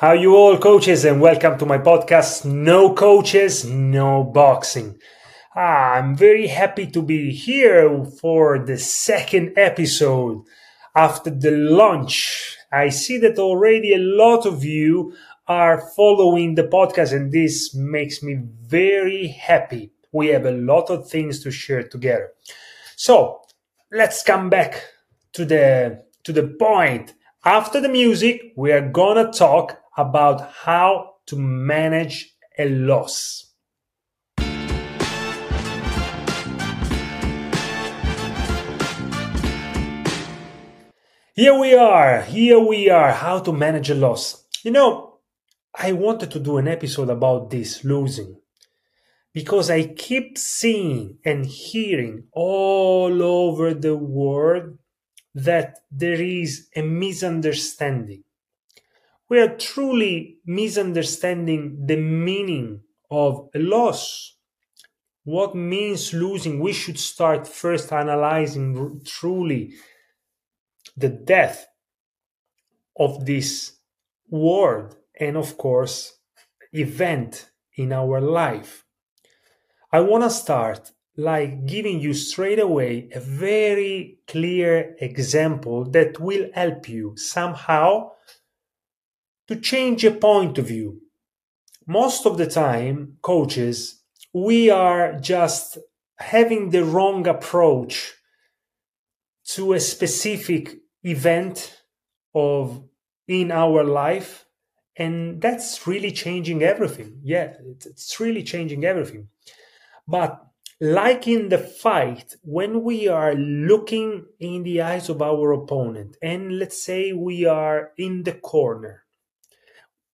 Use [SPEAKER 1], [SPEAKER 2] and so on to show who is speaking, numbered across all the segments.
[SPEAKER 1] How you all coaches and welcome to my podcast No Coaches, No Boxing. Ah, I'm very happy to be here for the second episode after the launch. I see that already a lot of you are following the podcast and this makes me very happy. We have a lot of things to share together. So, let's come back to the to the point. After the music, we are gonna talk about how to manage a loss. Here we are, here we are, how to manage a loss. You know, I wanted to do an episode about this losing because I keep seeing and hearing all over the world that there is a misunderstanding we are truly misunderstanding the meaning of a loss. What means losing? We should start first analyzing truly the death of this word and, of course, event in our life. I want to start like giving you straight away a very clear example that will help you somehow to change a point of view. Most of the time, coaches, we are just having the wrong approach to a specific event of in our life and that's really changing everything yeah it's, really changing everything but like in the fight when we are looking in the eyes of our opponent and let's say we are in the corner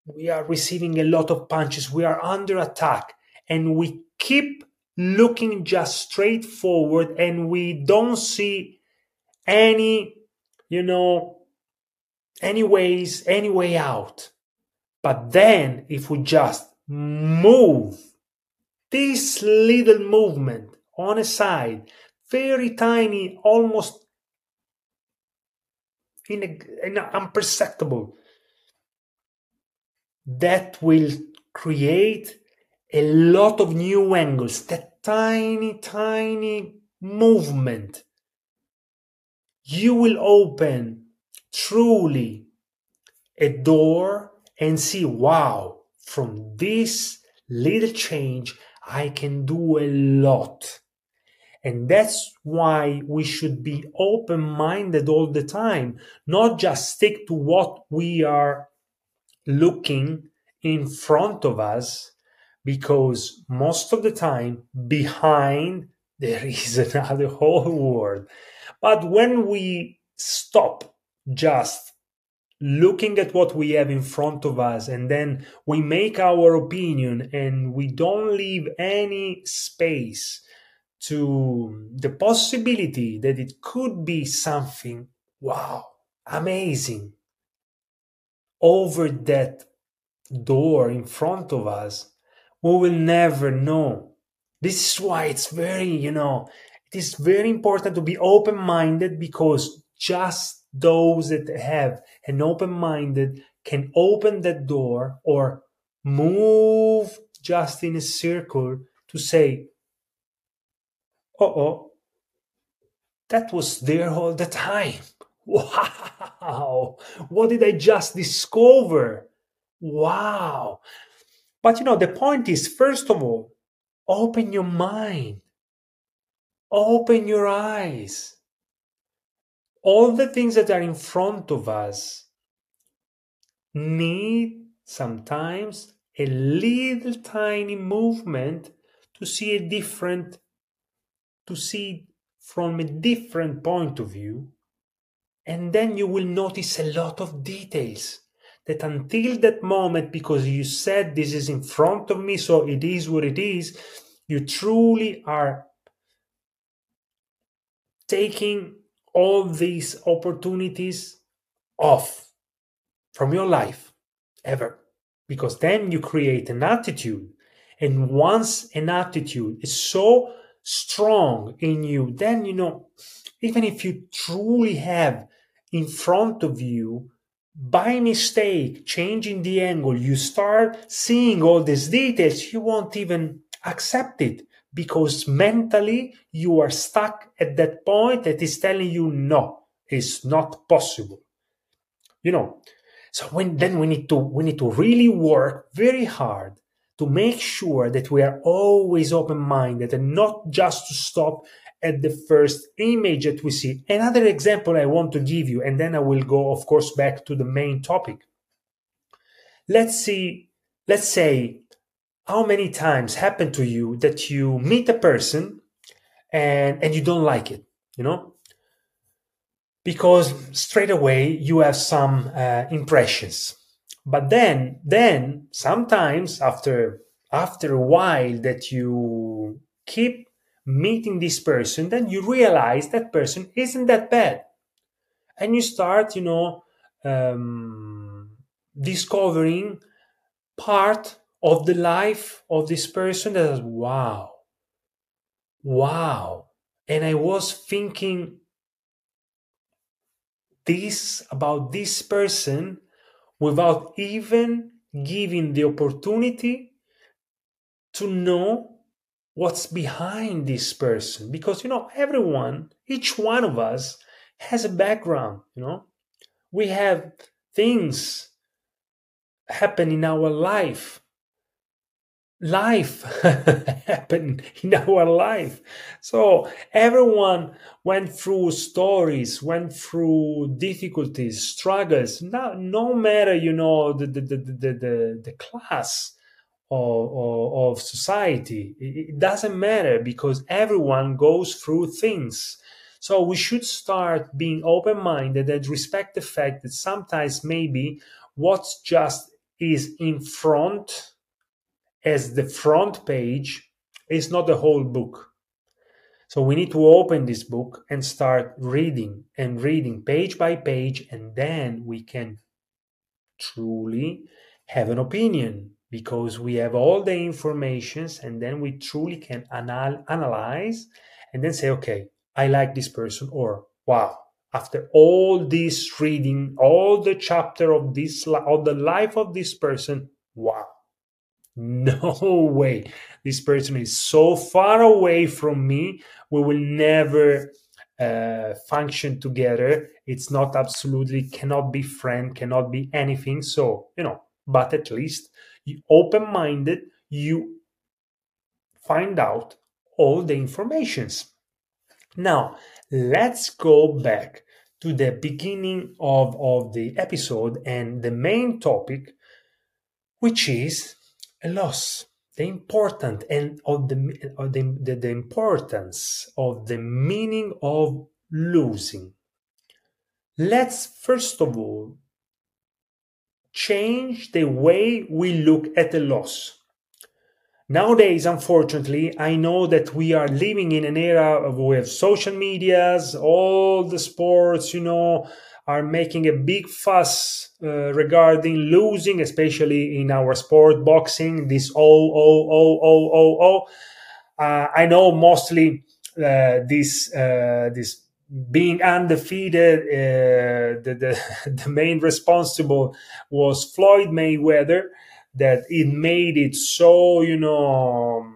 [SPEAKER 1] we are receiving a lot of punches, we are under attack, and we keep looking just straight forward and we don't see any, you know, any ways, any way out. But then if we just move this little movement on a side, very tiny, almost in a, in a imperceptible that will create a lot of new angles, that tiny, tiny movement. You will open truly a door and see, wow, from this little change, I can do a lot. And that's why we should be open minded all the time, not just stick to what we are looking in front of us because most of the time behind there is another whole world. But when we stop just looking at what we have in front of us and then we make our opinion and we don't leave any space to the possibility that it could be something wow amazing over that door in front of us, we will never know. This is why it's very, you know, it is very important to be open minded because just those that have an open minded can open that door or move just in a circle to say, oh, oh, that was there all the time. Wow, what did I just discover? Wow. But you know, the point is, first of all, open your mind, open your eyes. All the things that are in front of us need sometimes a little tiny movement to see a different, to see from a different point of view and then you will notice a lot of details that until that moment, because you said this is in front of me, so it is what it is, you truly are taking all these opportunities off from your life ever. Because then you create an attitude. And once an attitude is so strong in you, then you know, even if you truly have in front of you by mistake changing the angle, you start seeing all these details, you won't even accept it because mentally you are stuck at that point that is telling you no, it's not possible. You know, so when then we need to we need to really work very hard to make sure that we are always open-minded and not just to stop at the first image that we see. Another example I want to give you, and then I will go, of course, back to the main topic. Let's see, let's say how many times happened to you that you meet a person and and you don't like it, you know? Because straight away you have some uh, impressions. But then then sometimes after after a while that you keep meeting this person, then you realize that person isn't that bad. And you start, you know, um, discovering part of the life of this person that is, wow, wow. And I was thinking this about this person without even giving the opportunity to know what's behind this person. Because you know everyone each one of us has a background you know. We have things happen in our life. Life happen in our life. So everyone went through stories went through difficulties struggles. No, no matter you know the the, the, the, the, the class of, of, society. It doesn't matter because everyone goes through things. So we should start being open minded and respect the fact that sometimes maybe what's just is in front as the front page is not the whole book. So we need to open this book and start reading and reading page by page, and then we can truly have an opinion because we have all the informations and then we truly can anal- analyze and then say okay i like this person or wow after all this reading all the chapter of this of the life of this person wow no way. This person is so far away from me we will never uh, function together. It's not absolutely cannot be friend cannot be anything. So you know but at least you open minded, you find out all the informations. Now, let's go back to the beginning of, of the episode and the main topic, which is a loss. The important and of the, of the, the, the importance of the meaning of losing. Let's first of all change the way we look at the loss. Nowadays, unfortunately, I know that we are living in an era with social medias, all the sports, you know, are making a big fuss uh, regarding losing, especially in our sport, boxing, this oh, oh, oh, oh, oh, oh. Uh, I know mostly uh, this, uh, this being undefeated, uh, the, the, the main responsible was Floyd Mayweather. That it made it so you know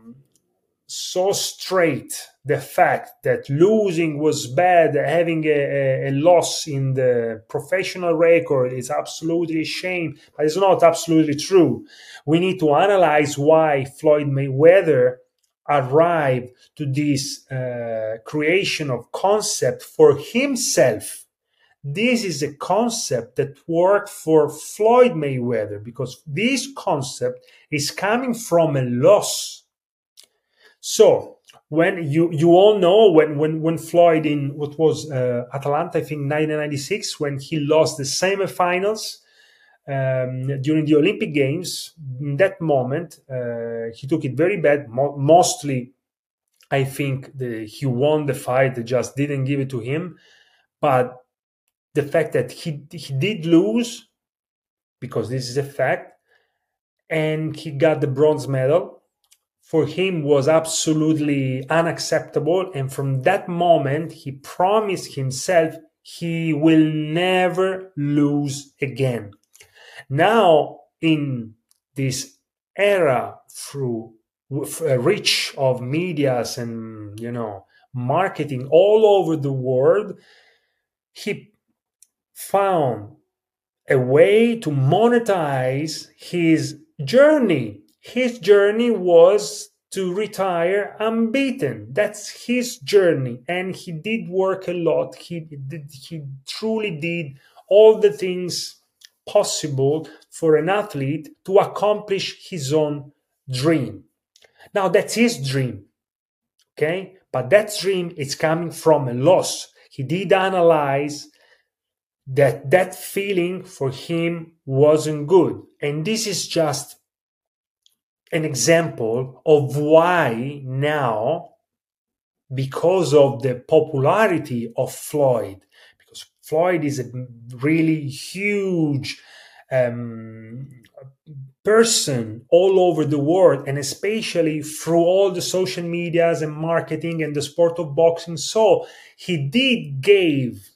[SPEAKER 1] so straight the fact that losing was bad, having a, a, a, loss in the professional record is absolutely a shame, but it's not absolutely true. We need to analyze why Floyd Mayweather arrive to this uh, creation of concept for himself this is a concept that worked for floyd mayweather because this concept is coming from a loss. So when you you all know when when when floyd in what was uh, atlanta i think 1996 when he lost the semifinals um, during the Olympic Games, in that moment, uh, he took it very bad. Mo- mostly, I think the, he won the fight; they just didn't give it to him. But the fact that he he did lose, because this is a fact, and he got the bronze medal, for him was absolutely unacceptable. And from that moment, he promised himself he will never lose again. Now, in this era through uh, reach of medias and you know marketing all over the world, he found a way to monetize his journey. His journey was to retire unbeaten. That's his journey. And he did work a lot. He did, he truly did all the things possible for an athlete to accomplish his own dream. Now that's his dream. Okay? But that dream is coming from a loss. He did analyze that that feeling for him wasn't good. And this is just an example of why now, because of the popularity of Floyd, Floyd is a really huge um, person all over the world, and especially through all the social medias and marketing and the sport of boxing. So he did give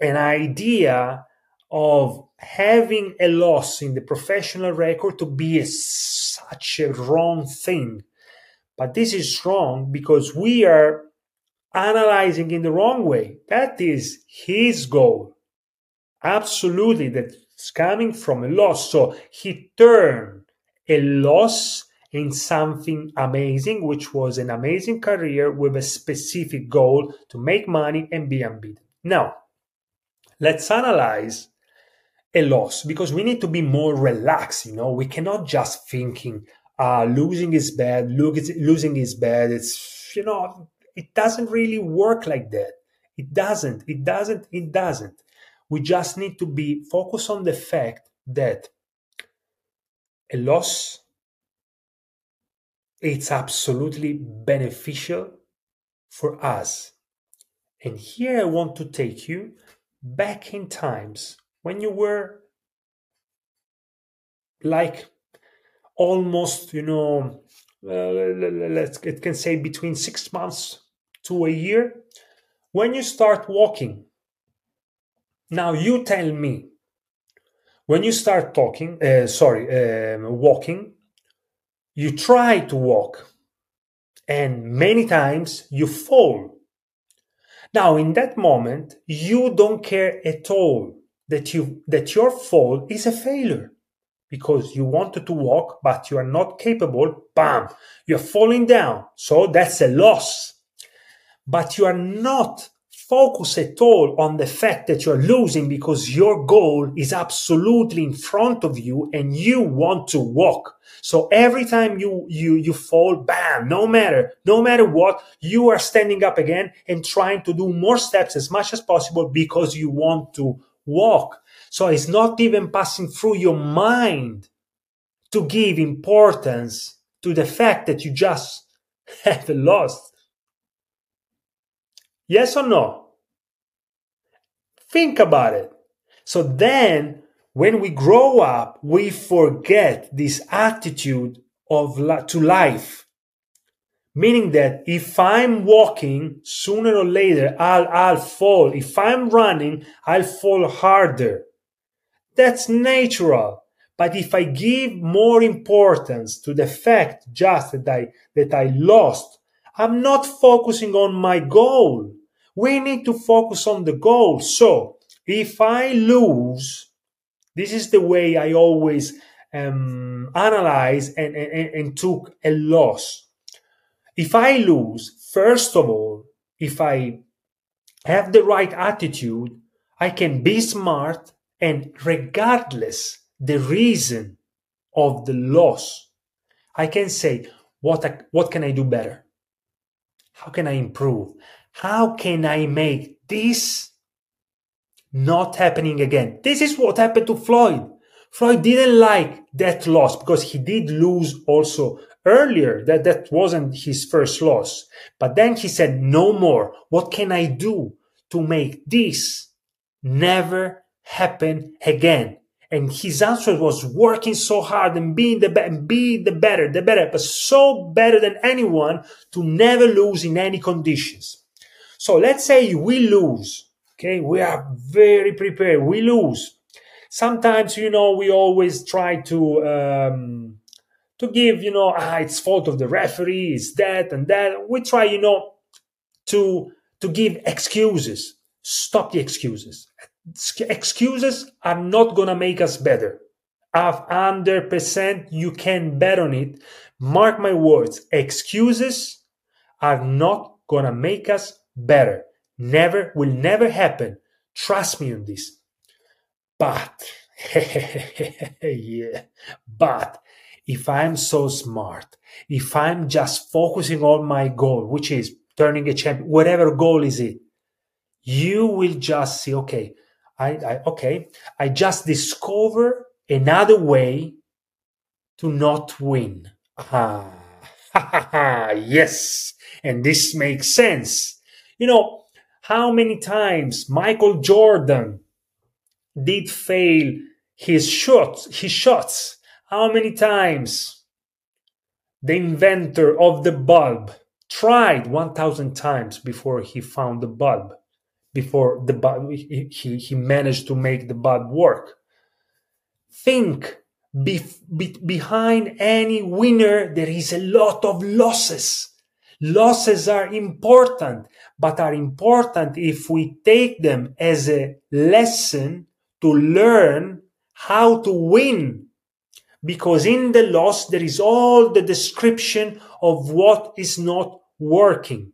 [SPEAKER 1] an idea of having a loss in the professional record to be a, such a wrong thing. But this is wrong because we are analyzing in the wrong way. That is his goal. Absolutely, that's coming from a loss. So he turned a loss in something amazing, which was an amazing career with a specific goal to make money and be unbeaten. Now, let's analyze a loss because we need to be more relaxed. You know, we cannot just thinking, uh, losing is bad, losing is bad. It's, you know, it doesn't really work like that. It doesn't, it doesn't, it doesn't. We just need to be focused on the fact that a loss it's absolutely beneficial for us. And here I want to take you back in times when you were like almost, you know, uh, let's it can say between six months to a year, when you start walking. Now you tell me, when you start talking, uh, sorry, um, walking, you try to walk, and many times you fall now, in that moment, you don't care at all that you that your fall is a failure because you wanted to walk but you are not capable. Bam, you're falling down. So that's a loss. But you are not focused at all on the fact that you're losing because your goal is absolutely in front of you and you want to walk. So every time you, you, you fall, bam, no matter, no matter what, you are standing up again and trying to do more steps as much as possible because you want to walk. So it's not even passing through your mind to give importance to the fact that you just have lost Yes or no? Think about it. So then, when we grow up, we forget this attitude of to life. Meaning that if I'm walking, sooner or later, I'll, I'll fall. If I'm running, I'll fall harder. That's natural. But if I give more importance to the fact just that I, that I lost, I'm not focusing on my goal. We need to focus on the goal. So if I lose, this is the way I always um, analyze and, and, and took a loss. If I lose, first of all, if I have the right attitude, I can be smart and regardless the reason of the loss, I can say, what, I, what can I do better? How can I improve? How can I make this not happening again? This is what happened to Floyd. Floyd didn't like that loss because he did lose also earlier that that wasn't his first loss. But then he said, no more. What can I do to make this never happen again? And his answer was working so hard and being the be- be the better, the better, but so better than anyone to never lose in any conditions. So let's say we lose Okay, we are very prepared. We lose. Sometimes, you know, we always try to um, to give, you know, ah, it's fault of the referee, it's that and that. We try, you know, to to give excuses. Stop the excuses. Excuses are not gonna make us better. Of hundred percent, you can bet on it. Mark my words. Excuses are not gonna make us better. Never will never happen. Trust me on this. But yeah, but if I'm so smart, if I'm just focusing on my goal, which is turning a champion, whatever goal is it, you will just see, okay, I, I okay, I just discover another way to not win. Ah, yes, and this makes sense. You know, how many times Michael Jordan did fail his shots, his shots? How many times the inventor of the bulb tried 1000 times before he found the bulb, before the bulb, he, he, he managed to make the bulb work? Think be, be, behind any winner, there is a lot of losses. Losses are important, but are important if we take them as a lesson to learn how to win. Because in the loss, there is all the description of what is not working.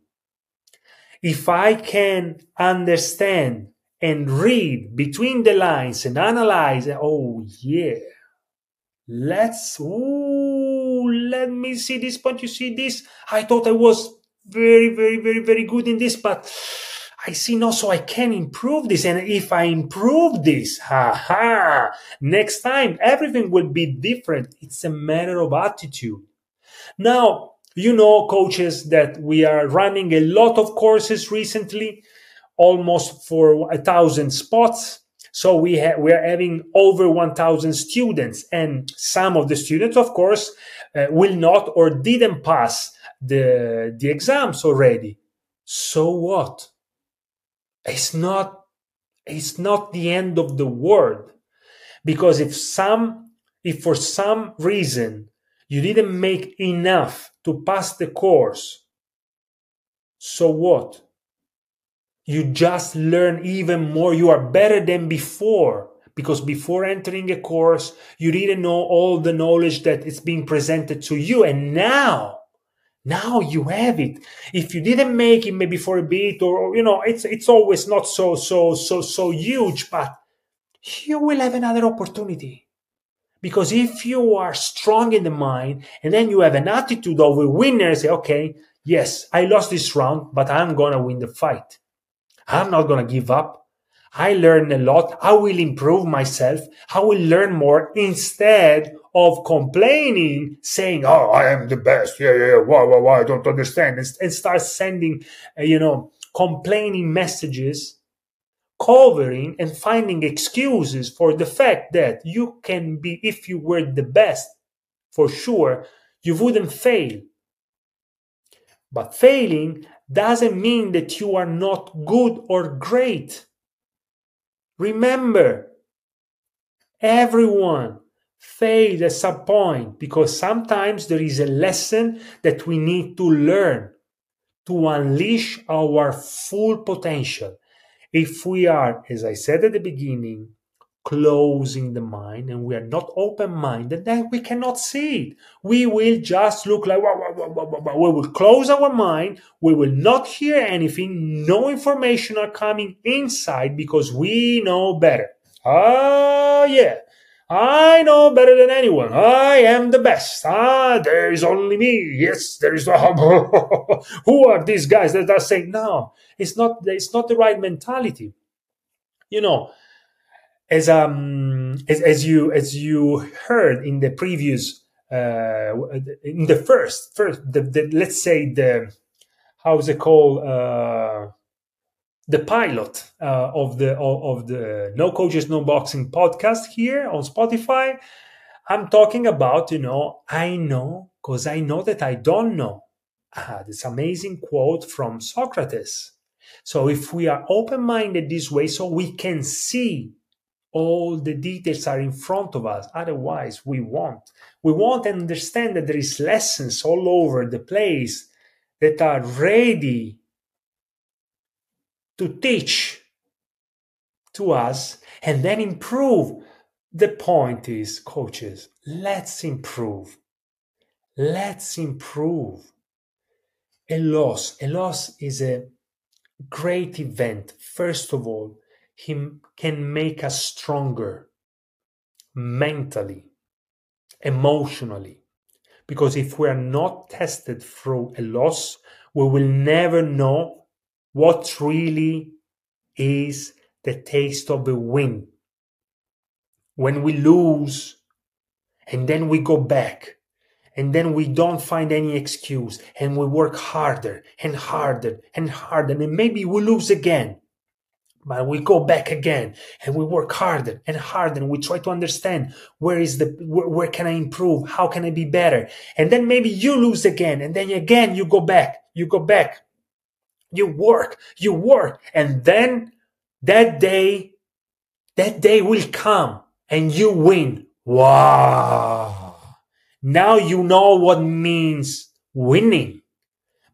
[SPEAKER 1] If I can understand and read between the lines and analyze, oh yeah, let's, ooh, let me see this point. You see this? I thought I was very, very, very, very good in this, but I see no, so I can improve this. And if I improve this, haha, next time everything will be different. It's a matter of attitude. Now, you know, coaches, that we are running a lot of courses recently, almost for a thousand spots. So we ha- we are having over 1,000 students, and some of the students, of course, uh, will not or didn't pass the the exams already. So what? It's not it's not the end of the world because if some if for some reason you didn't make enough to pass the course so what you just learn even more. You are better than before because before entering a course, you didn't know all the knowledge that is being presented to you. And now, now you have it. If you didn't make it maybe for a bit or, you know, it's, it's always not so, so, so, so huge, but you will have another opportunity. Because if you are strong in the mind and then you have an attitude of a winner, say, okay, yes, I lost this round, but I'm going to win the fight. I'm not going to give up. I learn a lot. I will improve myself. I will learn more instead of complaining, saying, Oh, I am the best. Yeah, yeah, yeah. Why, why, why? I don't understand. And, and start sending, uh, you know, complaining messages, covering and finding excuses for the fact that you can be, if you were the best, for sure, you wouldn't fail. But failing doesn't mean that you are not good or great. Remember, everyone fails at some point because sometimes there is a lesson that we need to learn to unleash our full potential. If we are, as I said at the beginning, closing the mind and we are not open minded, then we cannot see it. We will just look like wah, wah, wah, we will close our mind. We will not hear anything. No information are coming inside because we know better. Ah, yeah. I know better than anyone. I am the best. Ah, there is only me. Yes, there is. Who are these guys that are saying no? It's not. It's not the right mentality. You know, as um as, as you as you heard in the previous uh in the first first the, the let's say the how's it called uh the pilot uh, of the of, of the no coaches no boxing podcast here on spotify. I'm talking about you know i know because i know that i don't know. Ah, this amazing quote from socrates. So if we are open minded this way, so we can see all the details are in front of us. Otherwise, we won't. We won't understand that there is lessons all over the place that are ready to teach to us and then improve. The point is, coaches, let's improve. Let's improve. A loss, a loss is a great event. First of all, he can make us stronger mentally, emotionally. Because if we are not tested through a loss, we will never know what really is the taste of a win. When we lose and then we go back and then we don't find any excuse and we work harder and harder and harder and maybe we lose again but we go back again and we work harder and harder and we try to understand where is the where, where, can i improve? How can i be better? And then maybe you lose again and then again you go back you go back. You work you work and then that day that day will come and you win. Wow. Now you know what means winning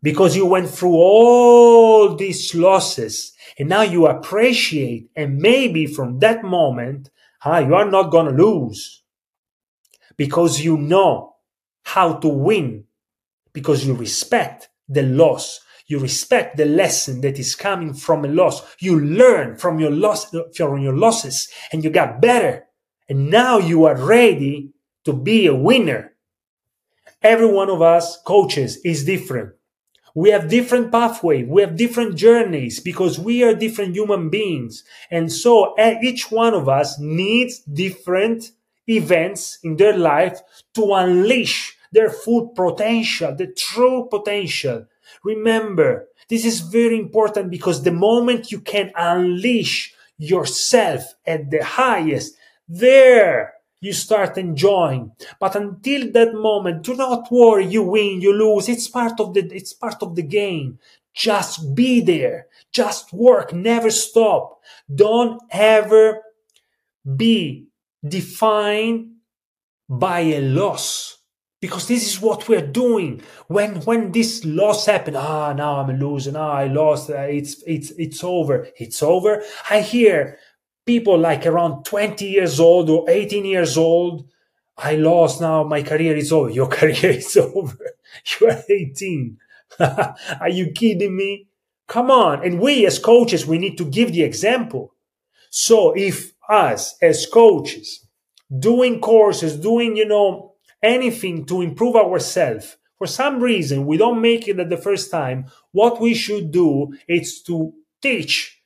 [SPEAKER 1] because you went through all these losses. And now you appreciate and maybe from that moment huh, you are not going to lose. Because you know how to win. Because you respect the loss. You respect the lesson that is coming from a loss. You learn from your loss from your losses and you got better. And now you are ready to be a winner. Every one of us coaches is different we have different pathway. We have different journeys because we are different human beings. And so each one of us needs different events in their life to unleash their full potential, the true potential. Remember, this is very important because the moment you can unleash yourself at the highest, there you start enjoying. But until that moment, do not worry, you win, you lose. It's part of the, it's part of the game. Just be there. Just work. Never stop. Don't ever be defined by a loss. Because this is what we're doing. When, when this loss happened, ah, now I'm losing. Ah, I lost. It's, it's, it's over. It's over. I hear people like around 20 years old or 18 years old i lost now my career is over. Your career is over. You are 18 are you kidding me? Come on. And we as coaches we need to give the example. So if us as coaches doing courses doing you know anything to improve ourselves for some reason we don't make it at the first time what we should do is to teach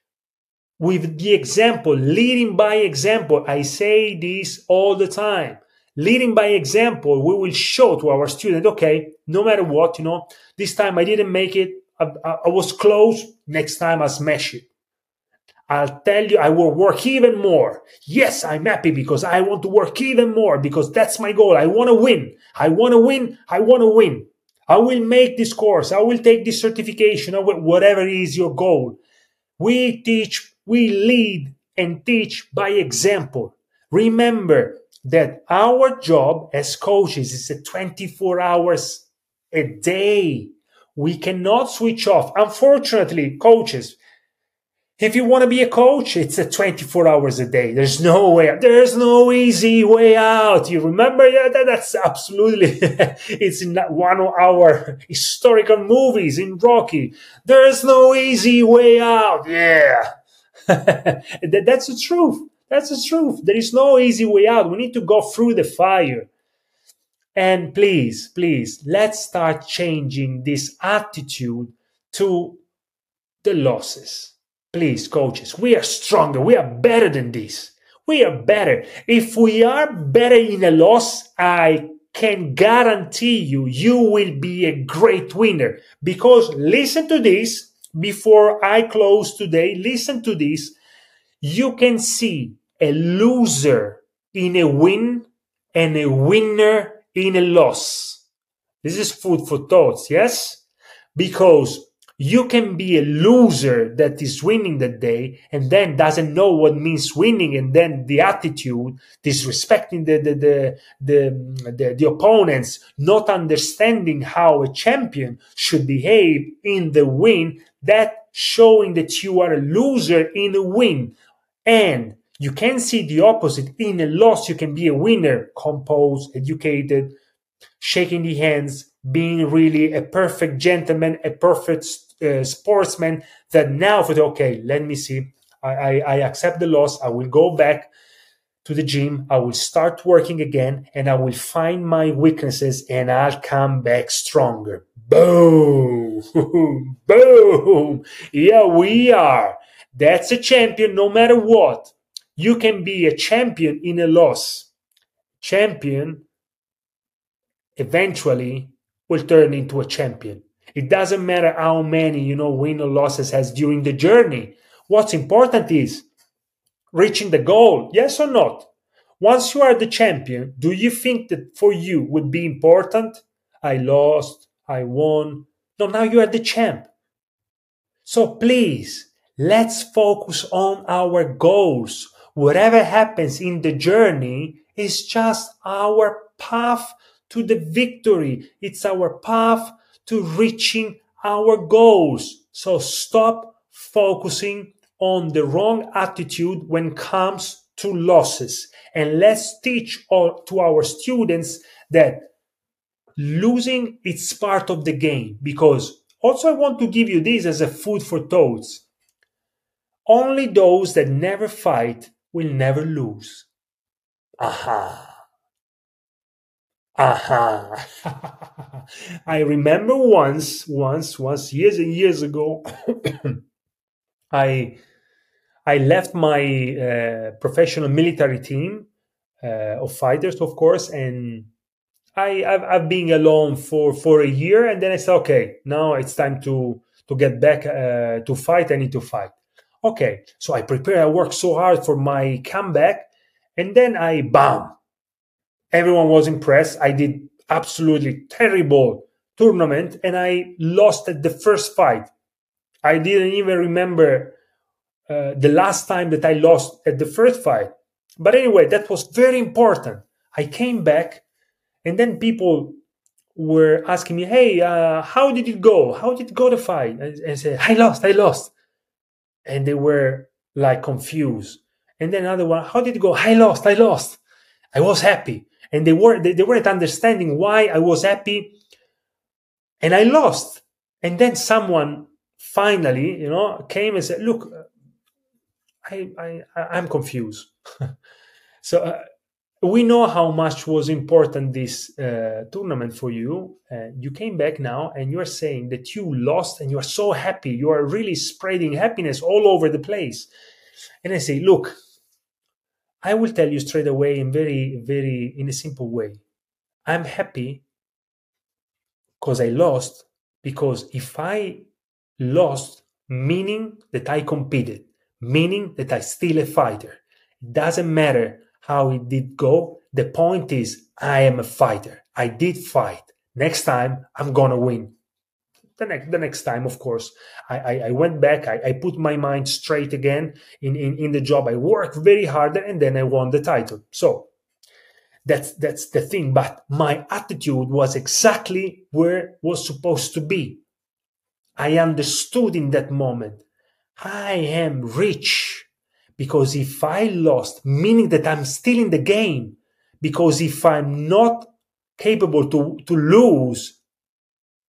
[SPEAKER 1] with the example, leading by example. I say this all the time. Leading by example, we will show to our student, okay, no matter what, you know, this time I didn't make it. I, I was close. Next time I smash it. I'll tell you, I will work even more. Yes, I'm happy because I want to work even more because that's my goal. I want to win. I want to win. I want to win. I will make this course. I will take this certification. whatever is your goal. We teach we lead and teach by example. Remember that our job as coaches is 24 hours a day. We cannot switch off. Unfortunately, coaches, if you want to be a coach, it's a 24 hours a day. There's no way, there's no easy way out. You remember? Yeah, that, that's absolutely, it's in that one of our historical movies in Rocky. There's no easy way out. Yeah. That's the truth. That's the truth. There is no easy way out. We need to go through the fire. And please, please, let's start changing this attitude to the losses. Please, coaches, we are stronger. We are better than this. We are better. If we are better in a loss, I can guarantee you, you will be a great winner. Because listen to this before I close today, listen to this. You can see a loser in a win and a winner in a loss. This is food for thoughts, yes? Because You can be a loser that is winning that day and then doesn't know what means winning, and then the attitude, disrespecting the the the the, the, the opponents, not understanding how a champion should behave in the win, that showing that you are a loser in a win. And you can see the opposite. In a loss, you can be a winner, composed, educated, shaking the hands, being really a perfect gentleman, a perfect uh, sportsman. That now, for the, okay, let me see. I, I, I accept the loss. I will go back to the gym. I will start working again and I will find my weaknesses and I'll come back stronger. Boom! Boom! Yeah, we are. That's a champion no matter what. You can be a champion in a loss. Champion eventually will turn into a champion. It doesn't matter how many, you know, win or losses has during the journey. What's important is reaching the goal, yes or not? Once you are the champion, do you think that for you would be important? I lost, I won. No, now you are the champ. So please, let's focus on our goals whatever happens in the journey is just our path to the victory. It's our path to reaching our goals. So stop focusing on the wrong attitude when it comes to losses. And let's teach all, to our students that losing is part of the game because also I want to give you this as a food for thoughts. Only those that never fight will never lose. Aha. Aha. I remember once, once, once, years and years ago, I I left my uh, professional military team uh, of fighters, of course, and I I've, I've, been alone for for a year, and then I said, okay, now it's time to to get back uh, to fight. I need to fight. Okay, so I prepare, I work so hard for my comeback, and then I bam. Everyone was impressed. I did absolutely terrible tournament, and I lost at the first fight. I didn't even remember uh, the last time that I lost at the first fight. But anyway, that was very important. I came back, and then people were asking me, "Hey, uh, how did it go? How did it go the fight?" And I said, "I lost. I lost." and they were like confused. And then another one, how did it go? I lost, I lost. I was happy. And they were they, they weren't understanding why I was happy and I lost. And then someone finally, you know, came and said, "Look, I I I'm confused." so uh, we know how much was important this uh, tournament for you. Uh, you came back now and you are saying that you lost and you are so happy. You are really spreading happiness all over the place. And I say, look, I will tell you straight away in very, very, in a simple way. I'm happy because I lost, because if I lost, meaning that I competed, meaning that I still a fighter, it doesn't matter how it did go. The point is, I am a fighter. I did fight. Next time, I'm gonna win. The next, the next time, of course, I, I, I went back. I, I, put my mind straight again in, in, in the job. I worked very hard, and then I won the title. So that's that's the thing. But my attitude was exactly where was supposed to be. I understood in that moment. I am rich. Because if I lost, meaning that I'm still in the game, because if I'm not capable to, to lose,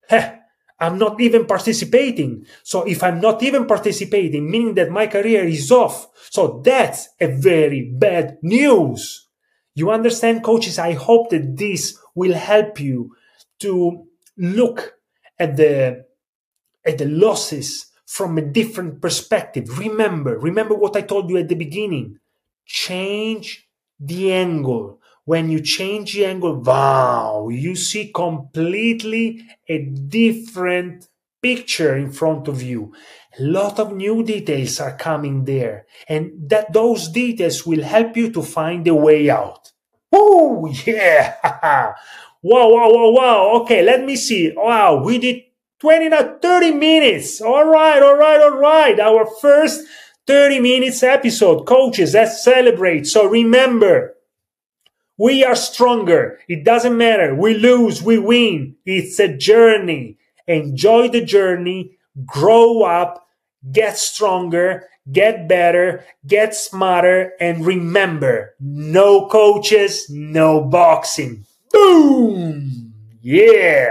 [SPEAKER 1] heh, I'm not even participating. So if I'm not even participating, meaning that my career is off. So that's a very bad news. You understand, coaches? I hope that this will help you to look at the at the losses from a different perspective. Remember, remember what I told you at the beginning. Change the angle. When you change the angle, wow, you see completely a different picture in front of you. A lot of new details are coming there, and that those details will help you to find a way out. Oh, yeah. wow, wow, wow, wow. Okay, let me see. Wow, we did 20, not 30 minutes. All right, all right, all right. Our first 30 minutes episode. Coaches, let's celebrate. So remember, we are stronger. It doesn't matter. We lose, we win. It's a journey. Enjoy the journey, grow up, get stronger, get better, get smarter, and remember no coaches, no boxing. Boom! Yeah!